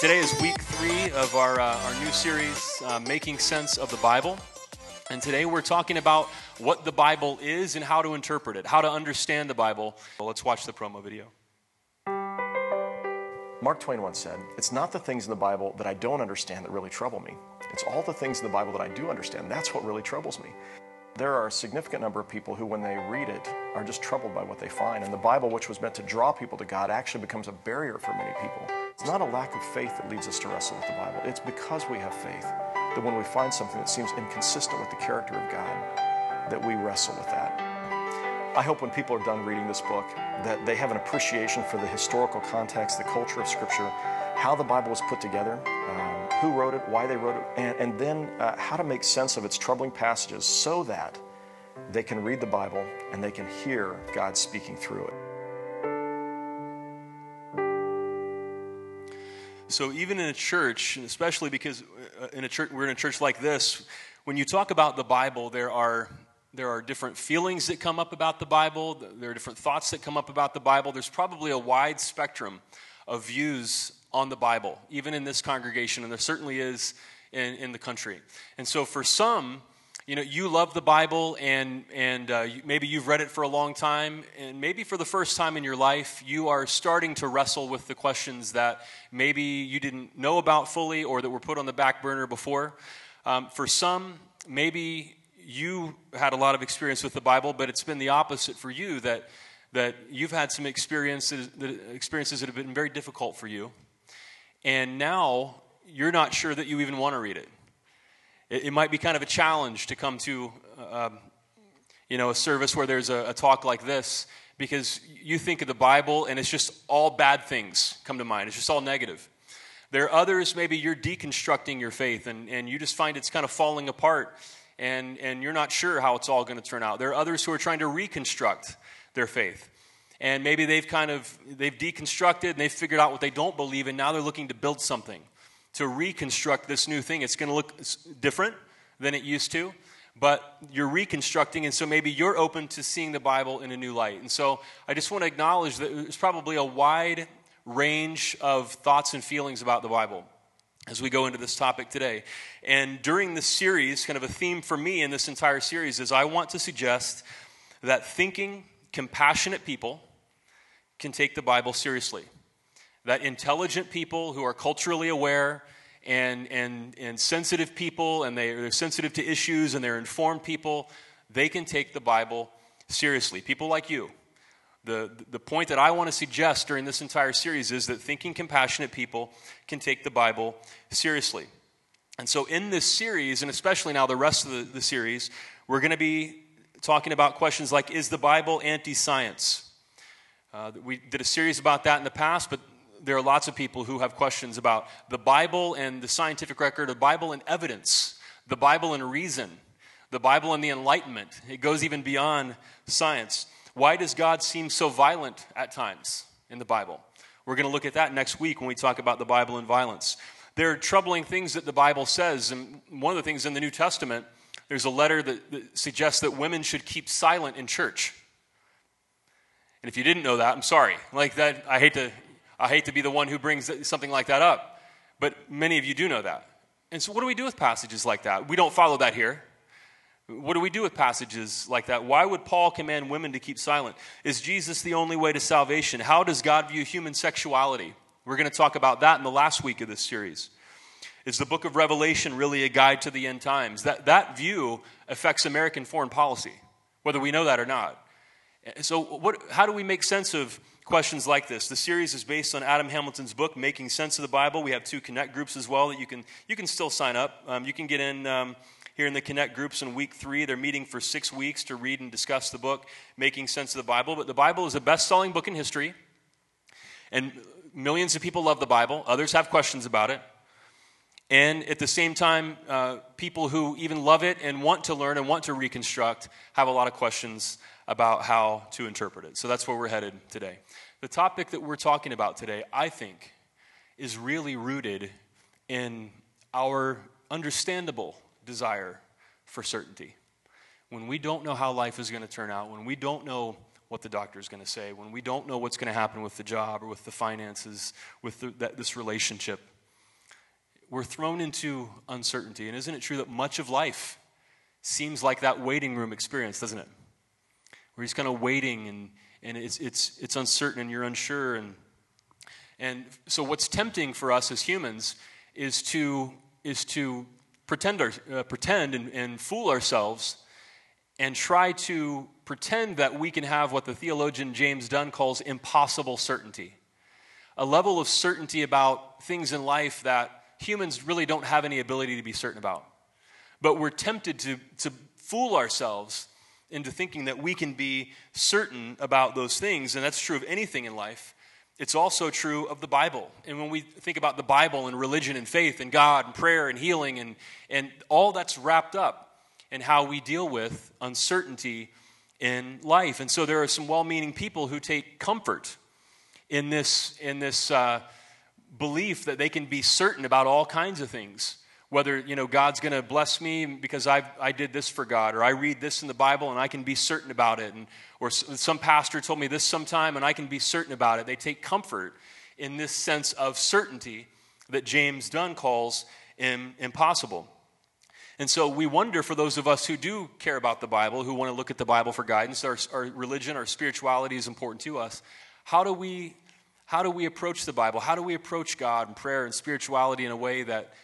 Today is week three of our, uh, our new series, uh, Making Sense of the Bible. And today we're talking about what the Bible is and how to interpret it, how to understand the Bible. Well, let's watch the promo video. Mark Twain once said, It's not the things in the Bible that I don't understand that really trouble me. It's all the things in the Bible that I do understand. That's what really troubles me. There are a significant number of people who, when they read it, are just troubled by what they find. And the Bible, which was meant to draw people to God, actually becomes a barrier for many people. It's not a lack of faith that leads us to wrestle with the Bible. It's because we have faith that when we find something that seems inconsistent with the character of God, that we wrestle with that. I hope when people are done reading this book that they have an appreciation for the historical context, the culture of Scripture, how the Bible was put together, um, who wrote it, why they wrote it, and, and then uh, how to make sense of its troubling passages so that they can read the Bible and they can hear God speaking through it. So even in a church, especially because uh, in a church, we're in a church like this, when you talk about the Bible, there are there are different feelings that come up about the Bible. There are different thoughts that come up about the Bible. There's probably a wide spectrum of views on the Bible, even in this congregation, and there certainly is in, in the country. And so for some, you know, you love the Bible and, and uh, maybe you've read it for a long time, and maybe for the first time in your life, you are starting to wrestle with the questions that maybe you didn't know about fully or that were put on the back burner before. Um, for some, maybe you had a lot of experience with the Bible, but it's been the opposite for you that, that you've had some experiences, experiences that have been very difficult for you and now you're not sure that you even want to read it. It, it might be kind of a challenge to come to, uh, you know, a service where there's a, a talk like this because you think of the Bible and it's just all bad things come to mind. It's just all negative. There are others, maybe you're deconstructing your faith and, and you just find it's kind of falling apart and, and you're not sure how it's all going to turn out. There are others who are trying to reconstruct their faith and maybe they've kind of they've deconstructed and they've figured out what they don't believe and now they're looking to build something to reconstruct this new thing. It's going to look different than it used to but you're reconstructing and so maybe you're open to seeing the bible in a new light. And so i just want to acknowledge that there's probably a wide range of thoughts and feelings about the bible as we go into this topic today. And during this series kind of a theme for me in this entire series is i want to suggest that thinking compassionate people can take the Bible seriously. That intelligent people who are culturally aware and, and, and sensitive people, and they, they're sensitive to issues and they're informed people, they can take the Bible seriously. People like you. The, the point that I want to suggest during this entire series is that thinking compassionate people can take the Bible seriously. And so, in this series, and especially now the rest of the, the series, we're going to be talking about questions like Is the Bible anti science? Uh, we did a series about that in the past, but there are lots of people who have questions about the Bible and the scientific record, the Bible and evidence, the Bible and reason, the Bible and the Enlightenment. It goes even beyond science. Why does God seem so violent at times in the Bible? We're going to look at that next week when we talk about the Bible and violence. There are troubling things that the Bible says, and one of the things in the New Testament, there's a letter that, that suggests that women should keep silent in church. And if you didn't know that, I'm sorry. Like that, I hate to, I hate to be the one who brings something like that up. But many of you do know that. And so, what do we do with passages like that? We don't follow that here. What do we do with passages like that? Why would Paul command women to keep silent? Is Jesus the only way to salvation? How does God view human sexuality? We're going to talk about that in the last week of this series. Is the book of Revelation really a guide to the end times? That, that view affects American foreign policy, whether we know that or not. So, what, how do we make sense of questions like this? The series is based on Adam Hamilton's book, Making Sense of the Bible. We have two Connect groups as well that you can, you can still sign up. Um, you can get in um, here in the Connect groups in week three. They're meeting for six weeks to read and discuss the book, Making Sense of the Bible. But the Bible is a best selling book in history, and millions of people love the Bible. Others have questions about it. And at the same time, uh, people who even love it and want to learn and want to reconstruct have a lot of questions about how to interpret it. So that's where we're headed today. The topic that we're talking about today, I think, is really rooted in our understandable desire for certainty. When we don't know how life is going to turn out, when we don't know what the doctor is going to say, when we don't know what's going to happen with the job or with the finances, with the, that, this relationship, we're thrown into uncertainty. And isn't it true that much of life seems like that waiting room experience, doesn't it? Where he's kind of waiting and, and it's, it's, it's uncertain and you're unsure. And, and so, what's tempting for us as humans is to, is to pretend, our, uh, pretend and, and fool ourselves and try to pretend that we can have what the theologian James Dunn calls impossible certainty a level of certainty about things in life that humans really don't have any ability to be certain about. But we're tempted to, to fool ourselves into thinking that we can be certain about those things, and that's true of anything in life. It's also true of the Bible. And when we think about the Bible and religion and faith and God and prayer and healing and, and all that's wrapped up in how we deal with uncertainty in life. And so there are some well meaning people who take comfort in this, in this uh, belief that they can be certain about all kinds of things. Whether, you know, God's going to bless me because I, I did this for God, or I read this in the Bible and I can be certain about it. And, or some pastor told me this sometime and I can be certain about it. They take comfort in this sense of certainty that James Dunn calls impossible. And so we wonder for those of us who do care about the Bible, who want to look at the Bible for guidance, our, our religion, our spirituality is important to us. How do we how do we approach the Bible? How do we approach God and prayer and spirituality in a way that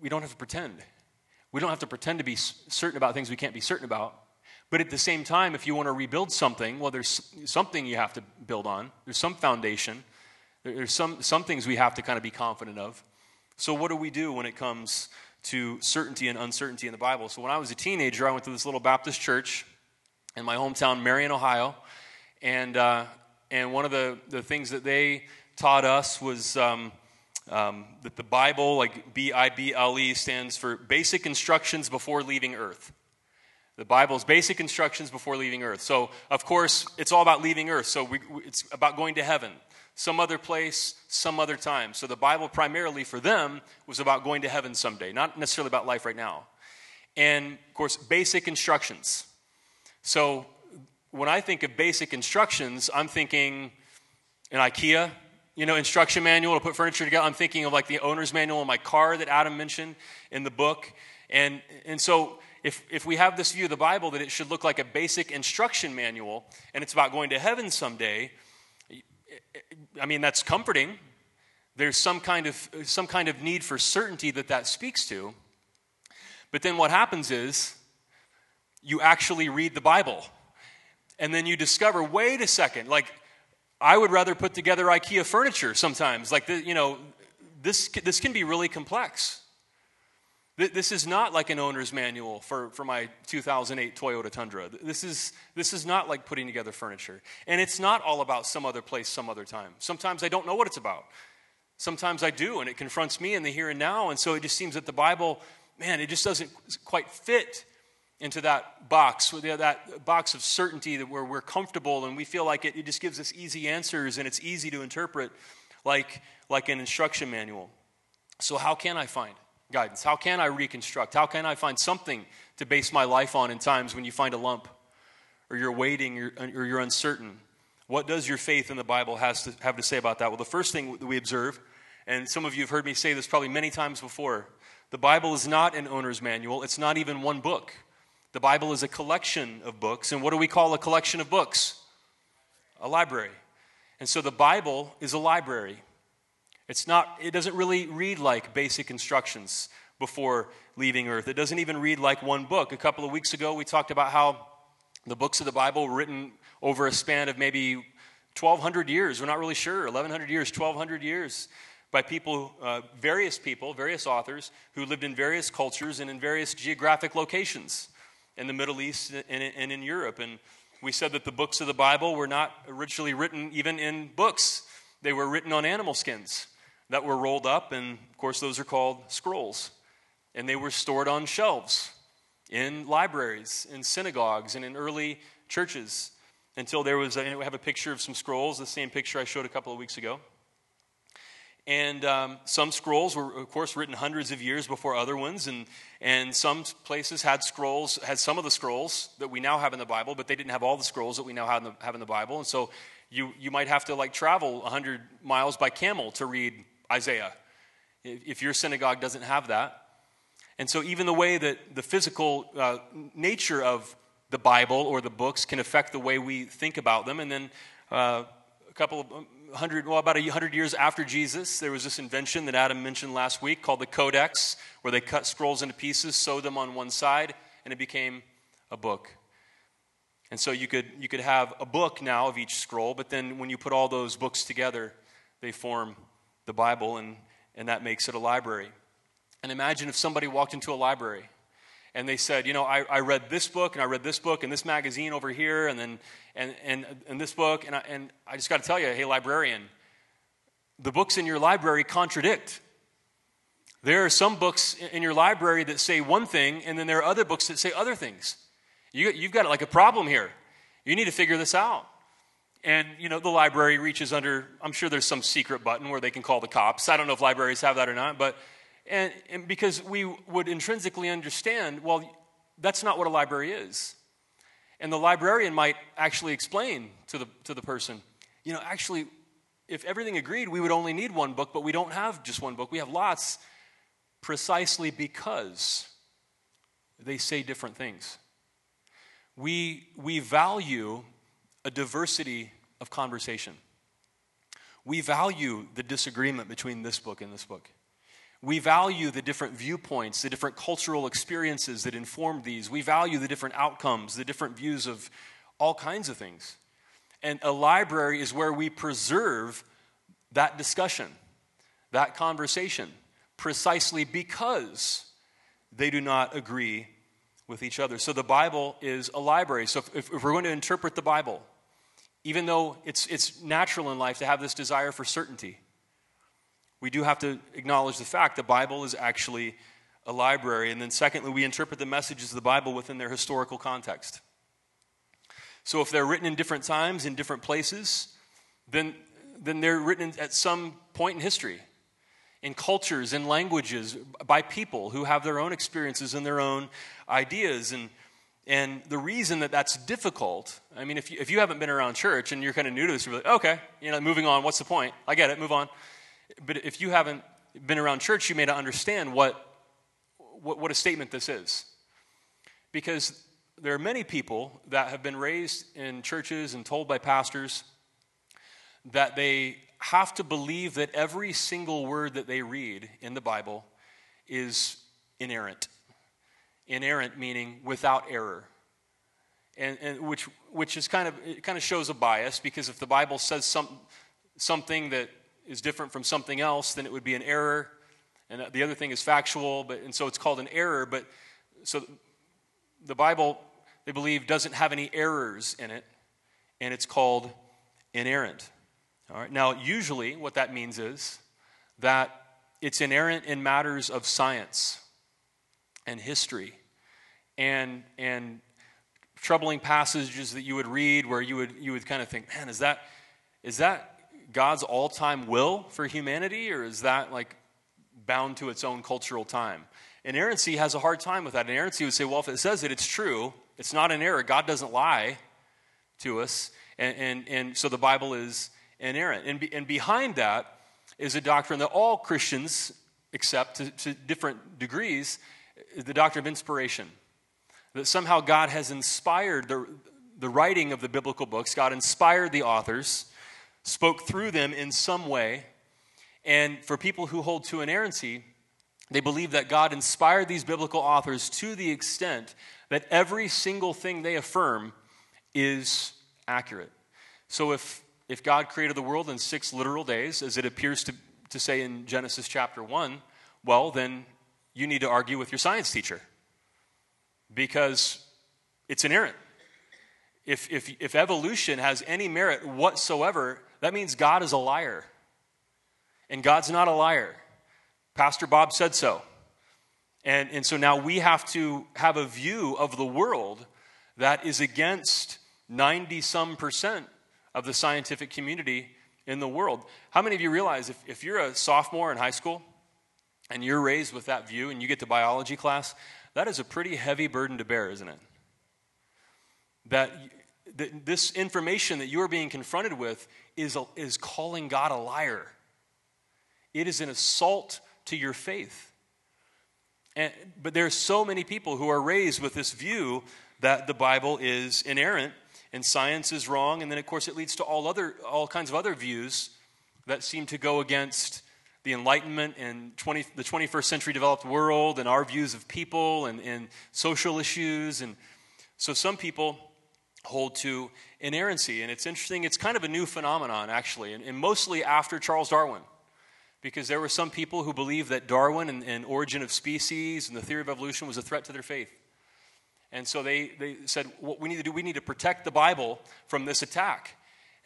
we don't have to pretend? We don't have to pretend to be certain about things we can't be certain about. But at the same time, if you want to rebuild something, well, there's something you have to build on. There's some foundation. There's some, some things we have to kind of be confident of. So, what do we do when it comes to certainty and uncertainty in the Bible? So, when I was a teenager, I went to this little Baptist church in my hometown, Marion, Ohio. And uh, and one of the, the things that they taught us was um, um, that the Bible, like B I B L E, stands for basic instructions before leaving earth. The Bible's basic instructions before leaving earth. So, of course, it's all about leaving earth. So, we, it's about going to heaven, some other place, some other time. So, the Bible, primarily for them, was about going to heaven someday, not necessarily about life right now. And, of course, basic instructions. So, when I think of basic instructions, I'm thinking an IKEA, you know, instruction manual to put furniture together. I'm thinking of like the owner's manual in my car that Adam mentioned in the book. And, and so if, if we have this view of the Bible that it should look like a basic instruction manual and it's about going to heaven someday, I mean, that's comforting. There's some kind of, some kind of need for certainty that that speaks to. But then what happens is you actually read the Bible and then you discover wait a second like i would rather put together ikea furniture sometimes. Like the, you know this, this can be really complex. This is not like an owner's manual for, for my 2008 toyota tundra. This is, this is not like putting together furniture. And it's not all about some other place some other time. Sometimes i don't know what it's about. Sometimes i do and it confronts me in the here and now and so it just seems that the bible man it just doesn't quite fit into that box, that box of certainty that where we're comfortable and we feel like it, it just gives us easy answers and it's easy to interpret like, like an instruction manual. So, how can I find guidance? How can I reconstruct? How can I find something to base my life on in times when you find a lump or you're waiting or, uh, or you're uncertain? What does your faith in the Bible has to, have to say about that? Well, the first thing that we observe, and some of you have heard me say this probably many times before, the Bible is not an owner's manual, it's not even one book. The Bible is a collection of books. And what do we call a collection of books? A library. And so the Bible is a library. It's not, it doesn't really read like basic instructions before leaving earth. It doesn't even read like one book. A couple of weeks ago, we talked about how the books of the Bible were written over a span of maybe 1,200 years. We're not really sure. 1,100 years, 1,200 years by people, uh, various people, various authors who lived in various cultures and in various geographic locations in the Middle East and, in Europe. And we said that the books of the Bible were not originally written even in books, they were written on animal skins that were rolled up, and of course, those are called scrolls. And they were stored on shelves in libraries, in synagogues, and in early churches until there was, we have a picture of some scrolls, the same picture I showed a couple of weeks ago. And um, some scrolls were, of course, written hundreds of years before other ones. And, and some places had scrolls, had some of the scrolls that we now have in the Bible, but they didn't have all the scrolls that we now have in the, have in the Bible. And so you, you might have to like travel 100 miles by camel to read Isaiah. if your synagogue doesn't have that. And so, even the way that the physical uh, nature of the Bible or the books can affect the way we think about them. And then uh, a couple of um, hundred, well, about a hundred years after Jesus, there was this invention that Adam mentioned last week called the Codex, where they cut scrolls into pieces, sewed them on one side, and it became a book. And so you could, you could have a book now of each scroll, but then when you put all those books together, they form the Bible, and, and that makes it a library. And imagine if somebody walked into a library and they said, you know, I, I read this book and I read this book and this magazine over here and then and, and, and this book, and I, and I just got to tell you, hey, librarian, the books in your library contradict. There are some books in your library that say one thing, and then there are other books that say other things. You, you've got like a problem here. You need to figure this out. And, you know, the library reaches under, I'm sure there's some secret button where they can call the cops. I don't know if libraries have that or not, but and, and because we would intrinsically understand, well, that's not what a library is. And the librarian might actually explain to the, to the person, you know, actually, if everything agreed, we would only need one book, but we don't have just one book. We have lots precisely because they say different things. We, we value a diversity of conversation. We value the disagreement between this book and this book. We value the different viewpoints, the different cultural experiences that inform these. We value the different outcomes, the different views of all kinds of things. And a library is where we preserve that discussion, that conversation, precisely because they do not agree with each other. So the Bible is a library. So if, if, we're going to interpret the Bible, even though it's, it's natural in life to have this desire for certainty, we do have to acknowledge the fact the Bible is actually a library. And then, secondly, we interpret the messages of the Bible within their historical context. So, if they're written in different times, in different places, then, then they're written at some point in history, in cultures, in languages, by people who have their own experiences and their own ideas. And, and the reason that that's difficult, I mean, if you, if you haven't been around church and you're kind of new to this, you're like, okay, you know, moving on, what's the point? I get it, move on. But if you haven't been around church, you may not understand what, what, what a statement this is. Because there are many people that have been raised in churches and told by pastors that they have to believe that every single word that they read in the Bible is inerrant. Inerrant meaning without error. And, and which, which is kind of, it kind of shows a bias because if the Bible says some, something that is different from something else, then it would be an error. And uh, the other thing is factual, but and so it's called an error. But so the Bible, they believe, doesn't have any errors in it, and it's called inerrant. All right. Now, usually, what that means is that it's inerrant in matters of science and history and and troubling passages that you would read where you would you would kind of think, man, is that is that God's all time will for humanity, or is that like bound to its own cultural time? Inerrancy has a hard time with that. Inerrancy would say, well, if it says it, it's true. It's not an error. God doesn't lie to us. And, and, and so the Bible is inerrant. And, be, and behind that is a doctrine that all Christians accept to, to different degrees the doctrine of inspiration. That somehow God has inspired the, the writing of the biblical books, God inspired the authors spoke through them in some way. And for people who hold to inerrancy, they believe that God inspired these biblical authors to the extent that every single thing they affirm is accurate. So if, if God created the world in six literal days, as it appears to, to say in Genesis chapter 1, well, then you need to argue with your science teacher because it's inerrant. If, if, if evolution has any merit whatsoever, that means God is a liar. And God's not a liar. Pastor Bob said so. And, and so now we have to have a view of the world that is against 90 some percent of the scientific community in the world. How many of you realize if, if you're a sophomore in high school and you're raised with that view and you get to biology class, that is a pretty heavy burden to bear, isn't it? That this information that you are being confronted with is, a, is calling God a liar. It is an assault to your faith. And, but there are so many people who are raised with this view that the Bible is inerrant and science is wrong, and then of course it leads to all other all kinds of other views that seem to go against the Enlightenment and 20, the 21st century developed world and our views of people and, and social issues. And so some people hold to inerrancy. And it's interesting, it's kind of a new phenomenon, actually, and, and mostly after Charles Darwin. Because there were some people who believed that Darwin and, and origin of species and the theory of evolution was a threat to their faith. And so they, they said, what we need to do, we need to protect the Bible from this attack.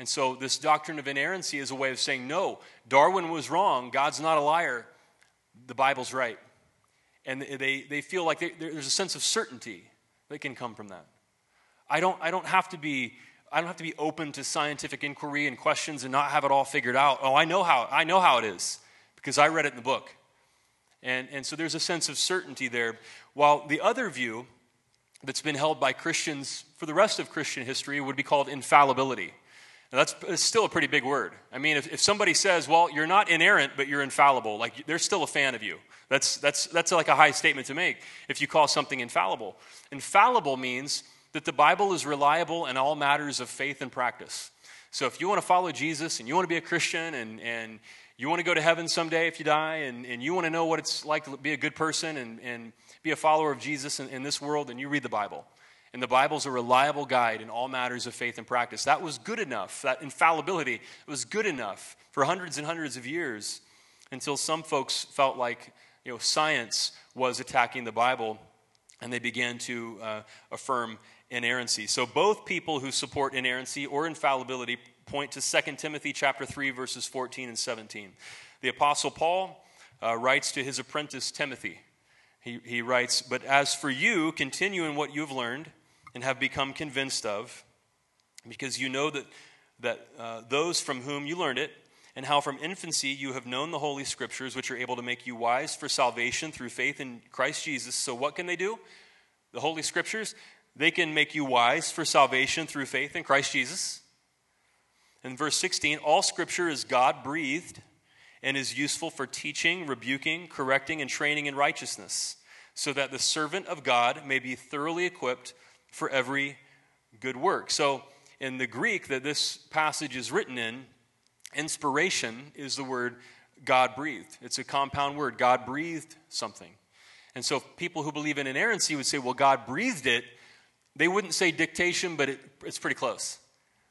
And so, this doctrine of inerrancy is a way of saying, no, Darwin was wrong. God's not a liar. The Bible's right. And they, they feel like they, there's a sense of certainty that can come from that. I don't, I don't have to be. I don't have to be open to scientific inquiry and questions and not have it all figured out. Oh, I know how, I know how it is because I read it in the book. And, and so there's a sense of certainty there. While the other view that's been held by Christians for the rest of Christian history would be called infallibility. Now, that's still a pretty big word. I mean, if, if somebody says, well, you're not inerrant, but you're infallible, like they're still a fan of you. That's, that's, that's like a high statement to make if you call something infallible. Infallible means that the Bible is reliable in all matters of faith and practice. So if you want to follow Jesus and you want to be a Christian and, and you want to go to heaven someday if you die and, and you want to know what it's like to be a good person and, and be a follower of Jesus in, in this world, then you read the Bible. And the Bible's a reliable guide in all matters of faith and practice. That was good enough. That infallibility was good enough for hundreds and hundreds of years until some folks felt like you know, science was attacking the Bible and they began to uh, affirm inerrancy. So both people who support inerrancy or infallibility point to 2 Timothy chapter 3 verses 14 and 17. The apostle Paul uh, writes to his apprentice Timothy. He, he writes, But as for you, continue in what you have learned and have become convinced of, because you know that, that uh, those from whom you learned it, and how from infancy you have known the Holy Scriptures, which are able to make you wise for salvation through faith in Christ Jesus. So, what can they do? The Holy Scriptures, they can make you wise for salvation through faith in Christ Jesus. In verse 16, all Scripture is God breathed and is useful for teaching, rebuking, correcting, and training in righteousness, so that the servant of God may be thoroughly equipped for every good work. So, in the Greek that this passage is written in, inspiration is the word God breathed. It's a compound word. God breathed something. And so, people who believe in inerrancy would say, well, God breathed it. They wouldn't say dictation, but it, it's pretty close.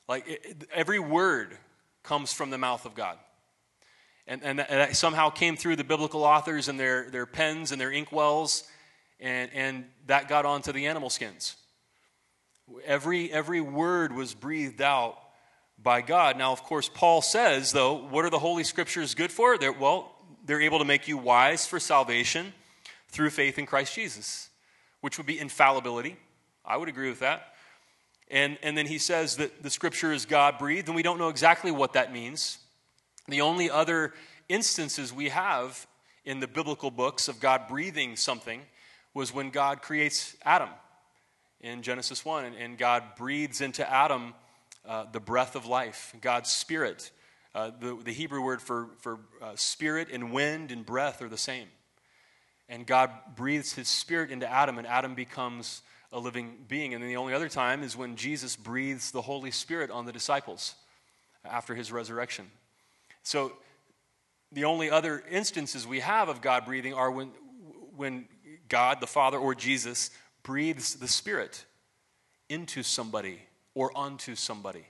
Like it, every word comes from the mouth of God. And, and, that, and that somehow came through the biblical authors and their, their pens and their inkwells, and, and that got onto the animal skins. Every, every word was breathed out by God. Now, of course, Paul says, though, what are the Holy Scriptures good for? They're, well, they're able to make you wise for salvation through faith in Christ Jesus, which would be infallibility. I would agree with that. And, and then he says that the Scripture is God breathed, and we don't know exactly what that means. The only other instances we have in the biblical books of God breathing something was when God creates Adam in Genesis 1, and, and God breathes into Adam uh, the breath of life, God's spirit. Uh, the, the Hebrew word for, for uh, spirit and wind and breath are the same. And God breathes his spirit into Adam, and Adam becomes a living being. And then the only other time is when Jesus breathes the Holy Spirit on the disciples after his resurrection. So the only other instances we have of God breathing are when, when God, the Father, or Jesus breathes the Spirit into somebody or onto somebody.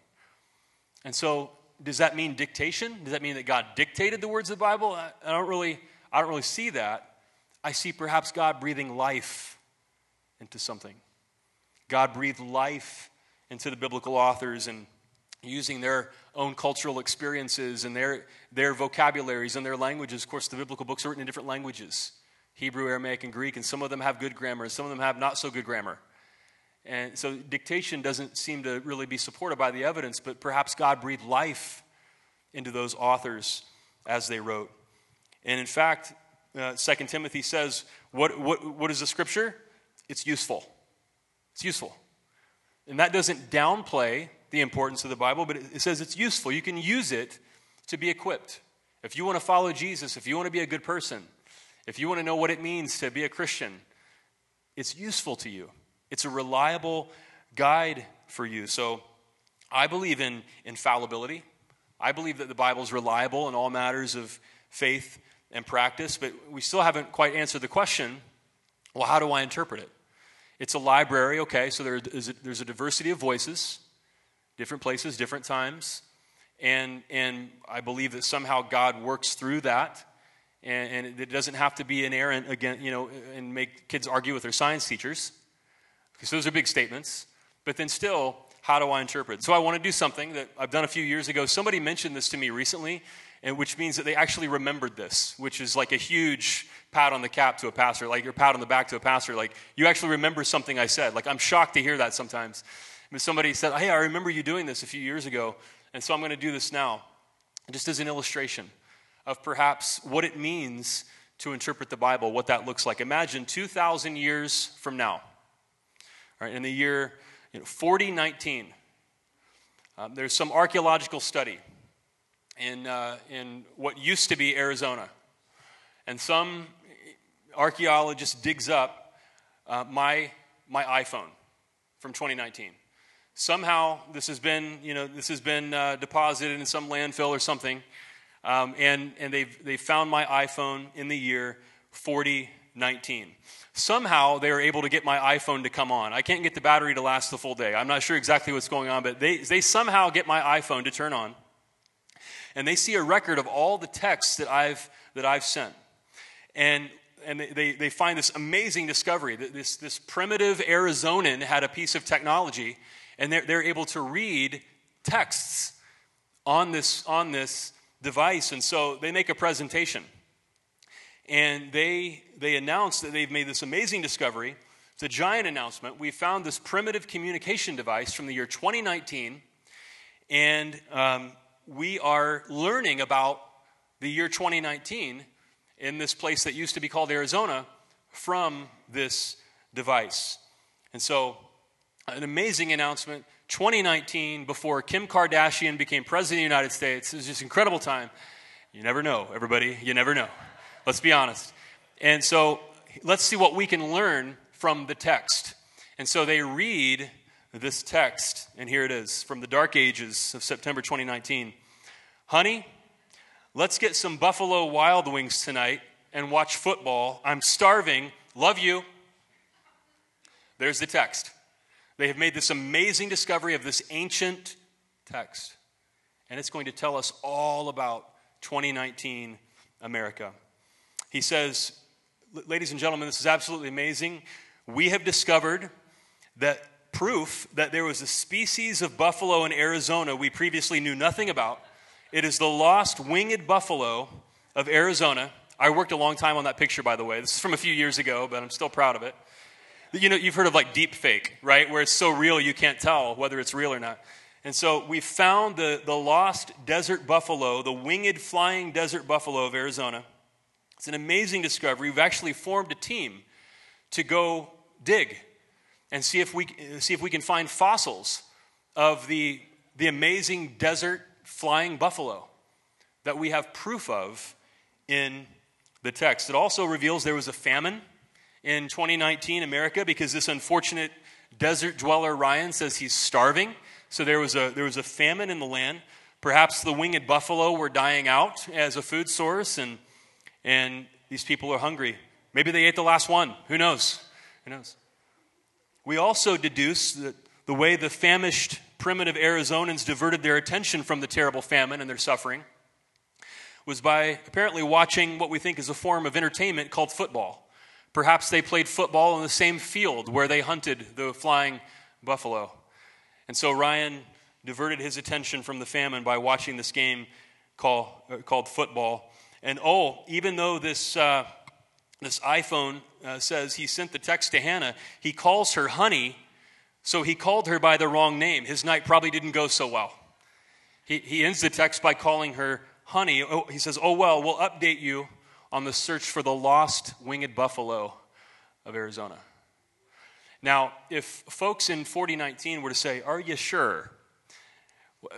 And so, does that mean dictation? Does that mean that God dictated the words of the Bible? I, don't really, I don't really see that. I see perhaps God breathing life into something. God breathed life into the biblical authors and using their own cultural experiences and their, their vocabularies and their languages. Of course, the biblical books are written in different languages. Hebrew, Aramaic, and Greek, and some of them have good grammar, and some of them have not so good grammar. And so dictation doesn't seem to really be supported by the evidence, but perhaps God breathed life into those authors as they wrote. And in fact, uh, 2 Timothy says, what, what, what is the scripture? It's useful. It's useful. And that doesn't downplay the importance of the Bible, but it says it's useful. You can use it to be equipped. If you want to follow Jesus, if you want to be a good person, if you want to know what it means to be a Christian, it's useful to you. It's a reliable guide for you. So I believe in infallibility. I believe that the Bible is reliable in all matters of faith and practice, but we still haven't quite answered the question well, how do I interpret it? It's a library, okay, so there is a, there's a diversity of voices, different places, different times, and, and I believe that somehow God works through that, and, and it doesn't have to be an inerrant again, you know, and make kids argue with their science teachers, because those are big statements, but then still, how do I interpret? So I want to do something that I've done a few years ago. Somebody mentioned this to me recently, and which means that they actually remembered this, which is like a huge pat on the cap to a pastor, like your pat on the back to a pastor. Like you actually remember something I said. Like I'm shocked to hear that sometimes. But somebody said, "Hey, I remember you doing this a few years ago, and so I'm going to do this now," just as an illustration of perhaps what it means to interpret the Bible, what that looks like. Imagine 2,000 years from now, right, in the year you know, 4019. Um, there's some archaeological study in, uh, in what used to be Arizona. And some archaeologist digs up uh, my, my iPhone from 2019. Somehow this has been, you know, this has been uh, deposited in some landfill or something. Um, and and they've, they found my iPhone in the year 4019. Somehow they are able to get my iPhone to come on. I can't get the battery to last the full day. I'm not sure exactly what's going on, but they, they somehow get my iPhone to turn on and they see a record of all the texts that I've, that I've sent. And, and they, they find this amazing discovery that this, this primitive Arizonan had a piece of technology, and they're, they're able to read texts on this, on this device. And so they make a presentation. And they, they announce that they've made this amazing discovery. It's a giant announcement. We found this primitive communication device from the year 2019. And um, we are learning about the year 2019 in this place that used to be called Arizona from this device. And so, an amazing announcement 2019 before Kim Kardashian became president of the United States. It was just incredible time. You never know, everybody. You never know. Let's be honest. And so, let's see what we can learn from the text. And so, they read this text, and here it is from the dark ages of September 2019. Honey, let's get some Buffalo Wild Wings tonight and watch football. I'm starving. Love you. There's the text. They have made this amazing discovery of this ancient text, and it's going to tell us all about 2019 America. He says, Ladies and gentlemen, this is absolutely amazing. We have discovered that proof that there was a species of buffalo in Arizona we previously knew nothing about. It is the lost winged buffalo of Arizona. I worked a long time on that picture, by the way. This is from a few years ago, but I'm still proud of it. You know, you've heard of like deep fake, right? Where it's so real you can't tell whether it's real or not. And so we found the, the lost desert buffalo, the winged flying desert buffalo of Arizona. It's an amazing discovery. We've actually formed a team to go dig and see if we, see if we can find fossils of the, the amazing desert flying buffalo that we have proof of in the text. It also reveals there was a famine in 2019 America because this unfortunate desert dweller Ryan says he's starving. So there was a, there was a famine in the land. Perhaps the winged buffalo were dying out as a food source, and, and these people are hungry. Maybe they ate the last one. Who knows? Who knows? We also deduce that the way the famished primitive Arizonans diverted their attention from the terrible famine and their suffering was by apparently watching what we think is a form of entertainment called football. Perhaps they played football in the same field where they hunted the flying buffalo. And so Ryan diverted his attention from the famine by watching this game call, uh, called football. And oh, even though this, uh, this iPhone uh, says he sent the text to Hannah. He calls her honey, so he called her by the wrong name. His night probably didn't go so well. He, he ends the text by calling her honey. Oh, he says, Oh, well, we'll update you on the search for the lost winged buffalo of Arizona. Now, if folks in 4019 were to say, Are you sure?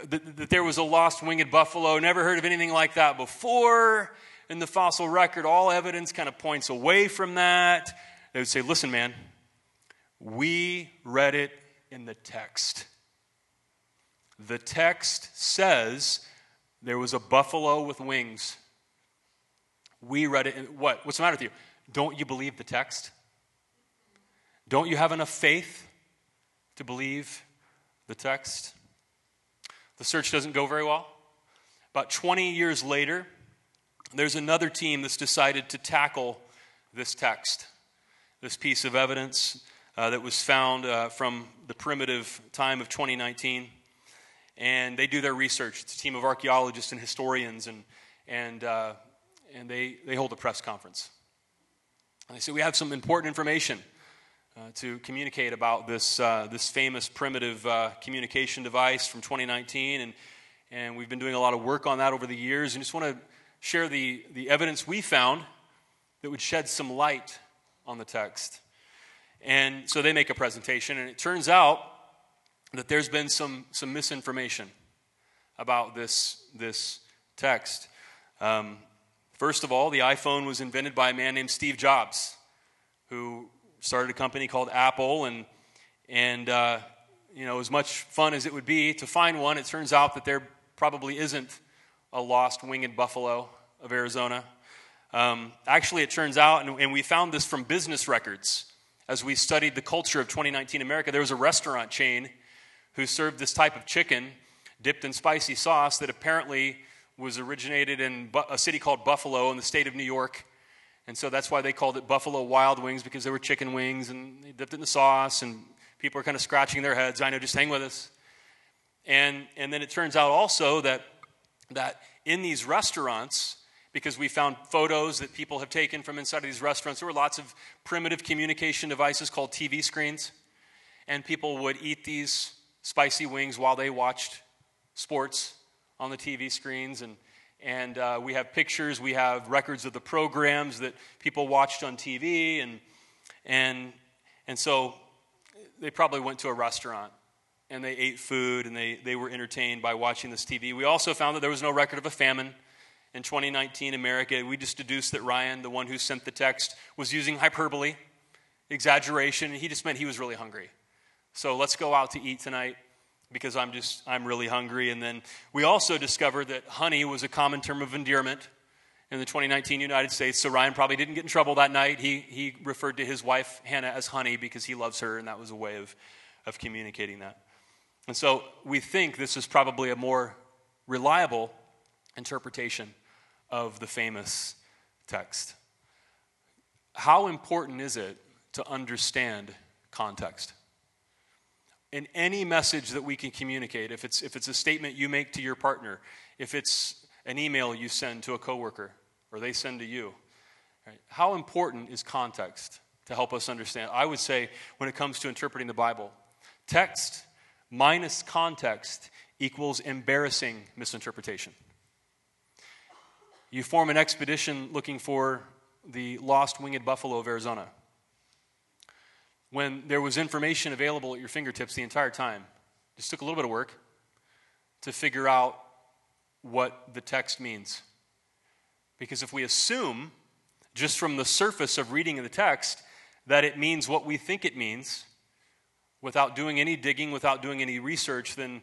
That, that there was a lost winged buffalo, never heard of anything like that before in the fossil record, all evidence kind of points away from that. They would say, listen, man, we read it in the text. The text says there was a buffalo with wings. We read it in what? What's the matter with you? Don't you believe the text? Don't you have enough faith to believe the text? The search doesn't go very well. About 20 years later, there's another team that's decided to tackle this text, this piece of evidence uh, that was found uh, from the primitive time of 2019. And they do their research. It's a team of archaeologists and historians, and, and, uh, and they, they hold a press conference. And they say, We have some important information uh, to communicate about this, uh, this famous primitive uh, communication device from 2019. And, and we've been doing a lot of work on that over the years. And just want to share the, the evidence we found that would shed some light on the text. And so they make a presentation, and it turns out that there's been some, some misinformation about this, this text. Um, first of all, the iPhone was invented by a man named Steve Jobs, who started a company called Apple, and, and uh, you know, as much fun as it would be to find one, it turns out that there probably isn't a lost winged buffalo of Arizona. Um, actually, it turns out, and, and we found this from business records as we studied the culture of 2019 America, there was a restaurant chain who served this type of chicken dipped in spicy sauce that apparently was originated in a city called Buffalo in the state of New York. And so that's why they called it Buffalo Wild Wings because they were chicken wings and they dipped it in the sauce and people are kind of scratching their heads. I know, just hang with us. And, and then it turns out also that, that in these restaurants, because we found photos that people have taken from inside of these restaurants, there were lots of primitive communication devices called TV screens. And people would eat these spicy wings while they watched sports on the TV screens. And and uh, we have pictures, we have records of the programs that people watched on TV. And, and, and so they probably went to a restaurant and they ate food and they, they were entertained by watching this TV. We also found that there was no record of a famine in 2019 America. We just deduced that Ryan, the one who sent the text, was using hyperbole, exaggeration, and he just meant he was really hungry. So let's go out to eat tonight because I'm just, I'm really hungry. And then we also discovered that honey was a common term of endearment in the 2019 United States. So Ryan probably didn't get in trouble that night. He, he referred to his wife, Hannah, as honey because he loves her, and that was a way of, of communicating that. And so we think this is probably a more reliable interpretation of the famous text. How important is it to understand context? in any message that we can communicate, if it's, if it's a statement you make to your partner, if it's an email you send to a coworker or they send to you, right, how important is context to help us understand? I would say when it comes to interpreting the Bible, text minus context equals embarrassing misinterpretation. You form an expedition looking for the lost winged buffalo of Arizona when there was information available at your fingertips the entire time. Just took a little bit of work to figure out what the text means. Because if we assume, just from the surface of reading the text, that it means what we think it means, without doing any digging, without doing any research, then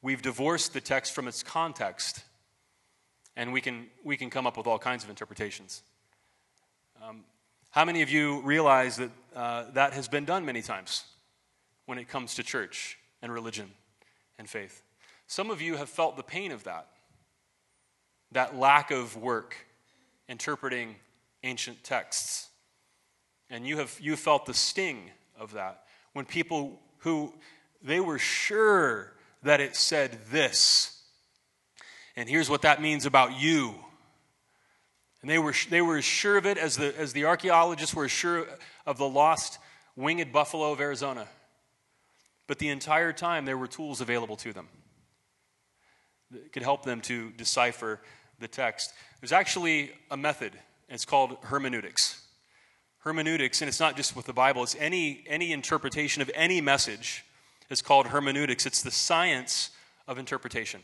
we've divorced the text from its context. And we can, we can come up with all kinds of interpretations. Um, how many of you realize that uh, that has been done many times when it comes to church and religion and faith? Some of you have felt the pain of that, that lack of work interpreting ancient texts. And you have you felt the sting of that when people who they were sure that it said this. And here's what that means about you and they were, they were as sure of it as the, as the archaeologists were sure of the lost winged buffalo of Arizona. But the entire time, there were tools available to them that could help them to decipher the text. There's actually a method, it's called hermeneutics. Hermeneutics, and it's not just with the Bible, it's any, any interpretation of any message is called hermeneutics. It's the science of interpretation.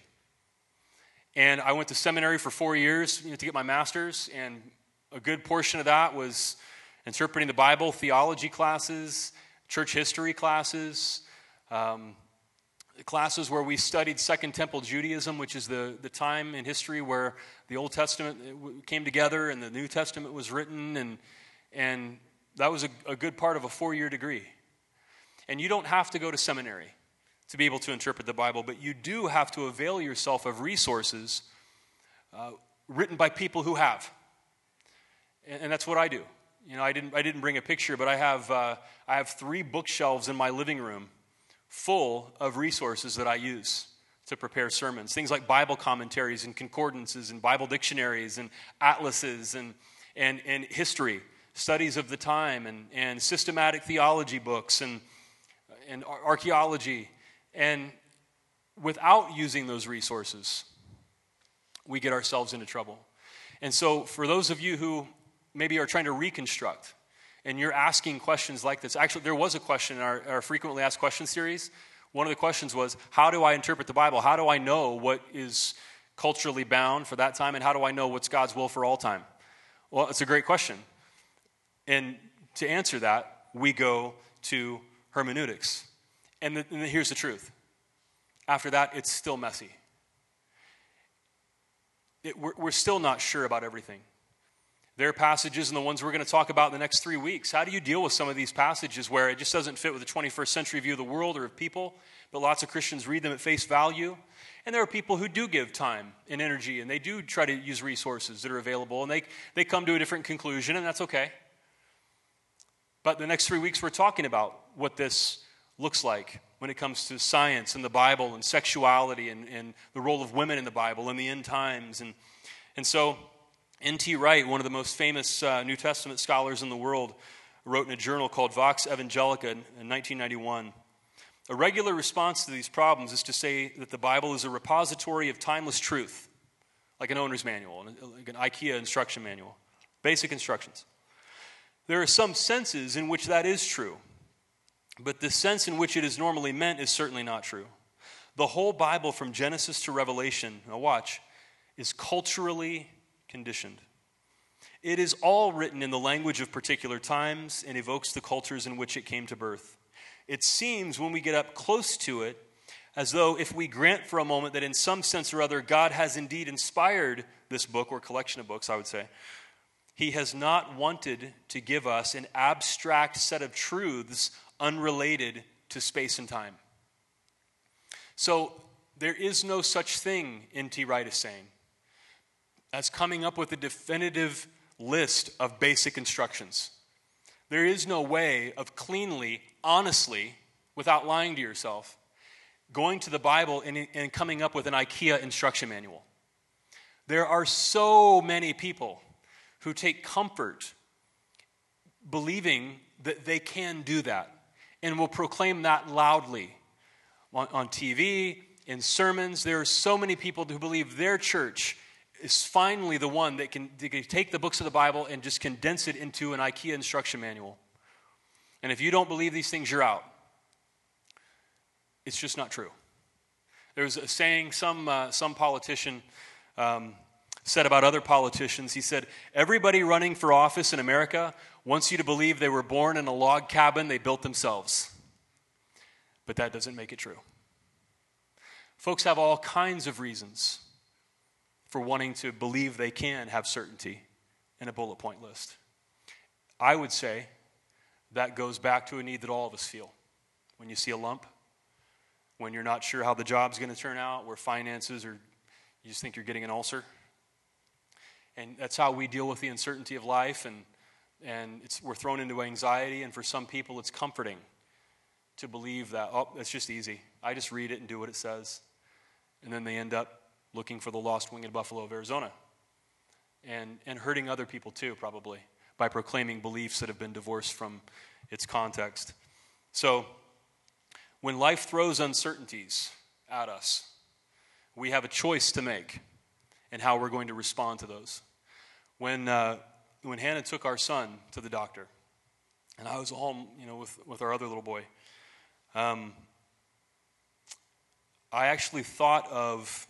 And I went to seminary for four years you know, to get my master's, and a good portion of that was interpreting the Bible, theology classes, church history classes, um, classes where we studied Second Temple Judaism, which is the, the time in history where the Old Testament came together and the New Testament was written, and, and that was a, a good part of a four year degree. And you don't have to go to seminary to be able to interpret the Bible, but you do have to avail yourself of resources uh, written by people who have. And, and, that's what I do. You know, I didn't, I didn't bring a picture, but I have, uh, I have three bookshelves in my living room full of resources that I use to prepare sermons. Things like Bible commentaries and concordances and Bible dictionaries and atlases and, and, and history, studies of the time and, and systematic theology books and, and archaeology and without using those resources, we get ourselves into trouble. And so, for those of you who maybe are trying to reconstruct and you're asking questions like this, actually, there was a question in our, our frequently asked questions series. One of the questions was, How do I interpret the Bible? How do I know what is culturally bound for that time? And how do I know what's God's will for all time? Well, it's a great question. And to answer that, we go to hermeneutics. And, the, and here's the truth after that, it's still messy. It, we're, we're still not sure about everything. There are passages and the ones we're going to talk about in the next three weeks. How do you deal with some of these passages where it just doesn't fit with the 21st century view of the world or of people, but lots of Christians read them at face value? And there are people who do give time and energy and they do try to use resources that are available and they, they come to a different conclusion, and that's okay. But the next three weeks, we're talking about what this looks like when it comes to science and the Bible and sexuality and, and the role of women in the Bible and the end times. And, and so, N.T. Wright, one of the most famous uh, New Testament scholars in the world, wrote in a journal called Vox Evangelica in, in 1991. A regular response to these problems is to say that the Bible is a repository of timeless truth, like an owner's manual, like an IKEA instruction manual, basic instructions. There are some senses in which that is true. But the sense in which it is normally meant is certainly not true. The whole Bible from Genesis to Revelation, now watch, is culturally conditioned. It is all written in the language of particular times and evokes the cultures in which it came to birth. It seems, when we get up close to it, as though if we grant for a moment that in some sense or other God has indeed inspired this book or collection of books, I would say, He has not wanted to give us an abstract set of truths unrelated to space and time. So there is no such thing, N.T. Wright is saying, as coming up with a definitive list of basic instructions. There is no way of cleanly, honestly, without lying to yourself, going to the Bible and, and coming up with an IKEA instruction manual. There are so many people who take comfort believing that they can do that and will proclaim that loudly on, on TV, in sermons. There are so many people who believe their church is finally the one that can, that can take the books of the Bible and just condense it into an IKEA instruction manual. And if you don't believe these things, you're out. It's just not true. There's a saying some, uh, some politician um, said about other politicians. He said, Everybody running for office in America wants you to believe they were born in a log cabin they built themselves. But that doesn't make it true. Folks have all kinds of reasons for wanting to believe they can have certainty in a bullet point list. I would say that goes back to a need that all of us feel. When you see a lump, when you're not sure how the job's going to turn out, where finances or you just think you're getting an ulcer. And that's how we deal with the uncertainty of life and and we're thrown into anxiety, and for some people, it's comforting to believe that, oh, it's just easy. I just read it and do what it says. And then they end up looking for the lost winged buffalo of Arizona and, and hurting other people too, probably, by proclaiming beliefs that have been divorced from its context. So, when life throws uncertainties at us, we have a choice to make in how we're going to respond to those. When, uh, when Hannah took our son to the doctor, and I was home, you know, with, with our other little boy, um, I actually thought of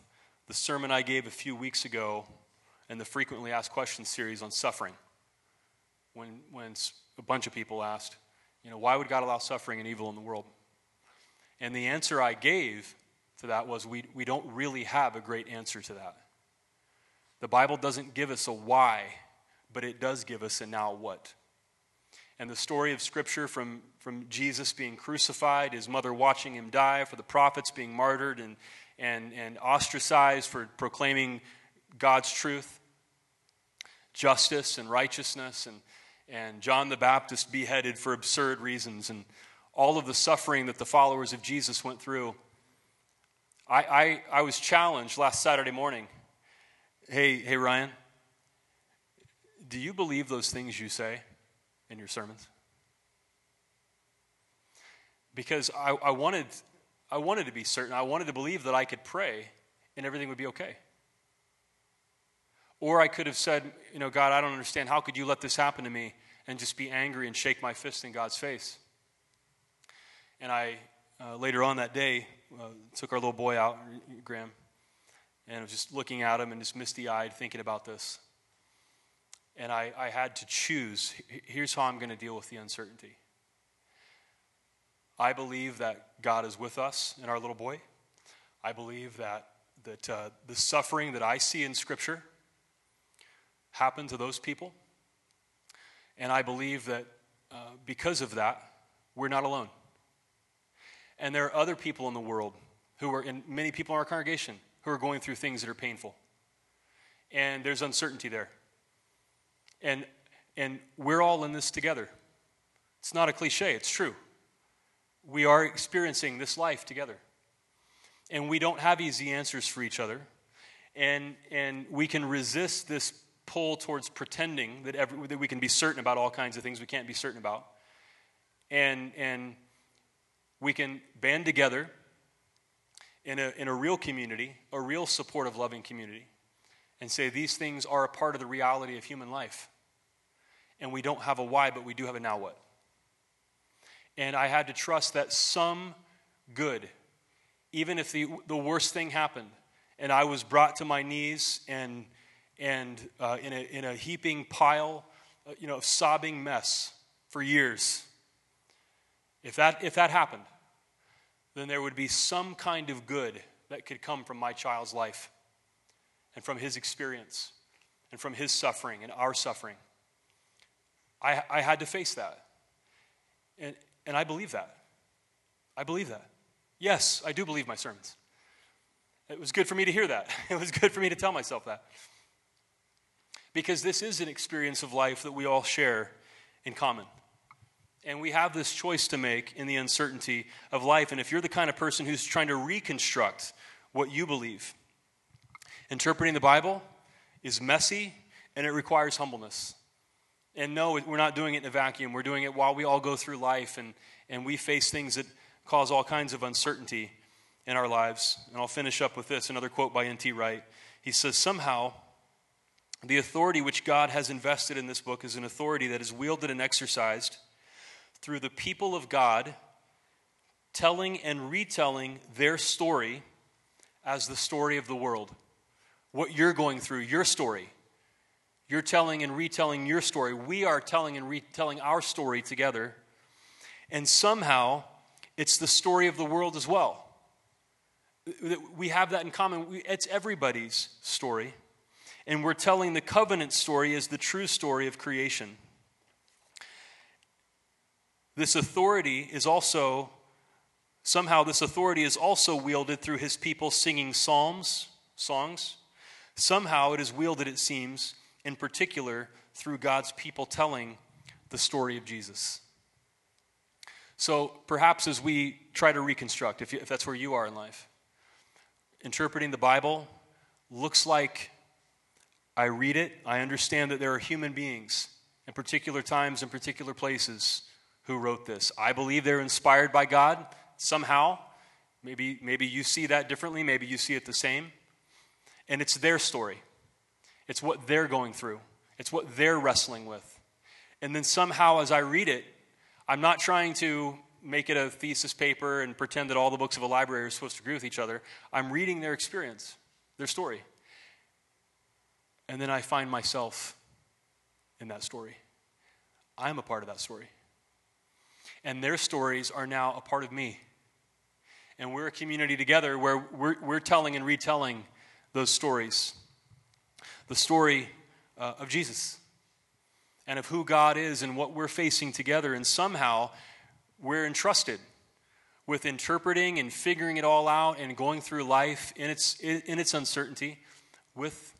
the sermon I gave a few weeks ago in the frequently asked questions series on suffering. When, when a bunch of people asked, you know, why would God allow suffering and evil in the world? And the answer I gave to that was we, we don't really have a great answer to that. The Bible doesn't give us a why, but it does give us a now what. And the story of Scripture from, from Jesus being crucified, his mother watching him die, for the prophets being martyred and, and, and ostracized for proclaiming God's truth, justice and righteousness, and, and John the Baptist beheaded for absurd reasons, and all of the suffering that the followers of Jesus went through. I, I, I was challenged last Saturday morning. Hey, hey, Ryan, do you believe those things you say in your sermons? Because I, I, wanted, I wanted to be certain, I wanted to believe that I could pray and everything would be okay. Or I could have said, you know, God, I don't understand. How could you let this happen to me? And just be angry and shake my fist in God's face. And I, uh, later on that day, uh, took our little boy out, Graham, and I was just looking at him and just misty eyed thinking about this. And I, I had to choose here's how I'm going to deal with the uncertainty. I believe that God is with us and our little boy. I believe that, that uh, the suffering that I see in Scripture happened to those people. And I believe that uh, because of that, we're not alone. And there are other people in the world who are, and many people in our congregation, who are going through things that are painful. And there's uncertainty there. And, and we're all in this together. It's not a cliche, it's true. We are experiencing this life together. And we don't have easy answers for each other. And, and we can resist this pull towards pretending that, every, that we can be certain about all kinds of things we can't be certain about. And, and we can band together in a, in a real community, a real supportive, loving community, and say these things are a part of the reality of human life. And we don't have a why, but we do have a now what. And I had to trust that some good, even if the, the worst thing happened, and I was brought to my knees and, and uh, in, a, in a heaping pile, uh, you know, of sobbing mess for years. If that, if that happened, then there would be some kind of good that could come from my child's life and from his experience and from his suffering and our suffering. I, I had to face that. And, and I believe that. I believe that. Yes, I do believe my sermons. It was good for me to hear that. It was good for me to tell myself that. Because this is an experience of life that we all share in common. And we have this choice to make in the uncertainty of life. And if you're the kind of person who's trying to reconstruct what you believe, interpreting the Bible is messy and it requires humbleness. And no, we're not doing it in a vacuum. We're doing it while we all go through life and, and we face things that cause all kinds of uncertainty in our lives. And I'll finish up with this another quote by N.T. Wright. He says, Somehow, the authority which God has invested in this book is an authority that is wielded and exercised through the people of God telling and retelling their story as the story of the world. What you're going through, your story. You're telling and retelling your story. We are telling and retelling our story together. And somehow, it's the story of the world as well. We have that in common. It's everybody's story. And we're telling the covenant story as the true story of creation. This authority is also, somehow, this authority is also wielded through his people singing psalms, songs. Somehow it is wielded, it seems, in particular through God's people telling the story of Jesus. So perhaps as we try to reconstruct, if, you, if that's where you are in life, interpreting the Bible looks like I read it, I understand that there are human beings in particular times in particular places who wrote this. I believe they're inspired by God somehow. Maybe, maybe you see that differently, maybe you see it the same. And it's their story, it's what they're going through, it's what they're wrestling with. And then somehow, as I read it, I'm not trying to make it a thesis paper and pretend that all the books of a library are supposed to agree with each other. I'm reading their experience. their story. And then I find myself in that story. I'm a part of that story. And their stories are now a part of me. And we're a community together where we're, we're telling and retelling those stories. The story uh, of Jesus and of who God is and what we're facing together. And somehow we're entrusted with interpreting and figuring it all out and going through life in its, in its uncertainty with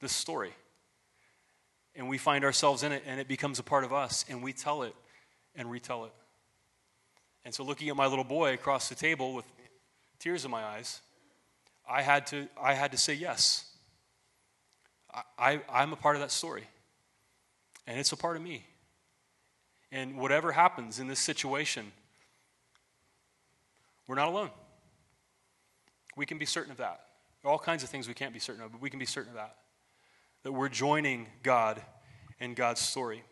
this story. And we find ourselves in it, and it becomes a part of us, and we tell it and retell it. And so, looking at my little boy across the table with tears in my eyes, I had to, I had to say yes. I, I, am a part of that story, and it's a part of me. And whatever happens in this situation, we're not alone. We can be certain of that. There are all kinds of things we can't be certain of, but we can be certain of that. That we're joining God in God's story.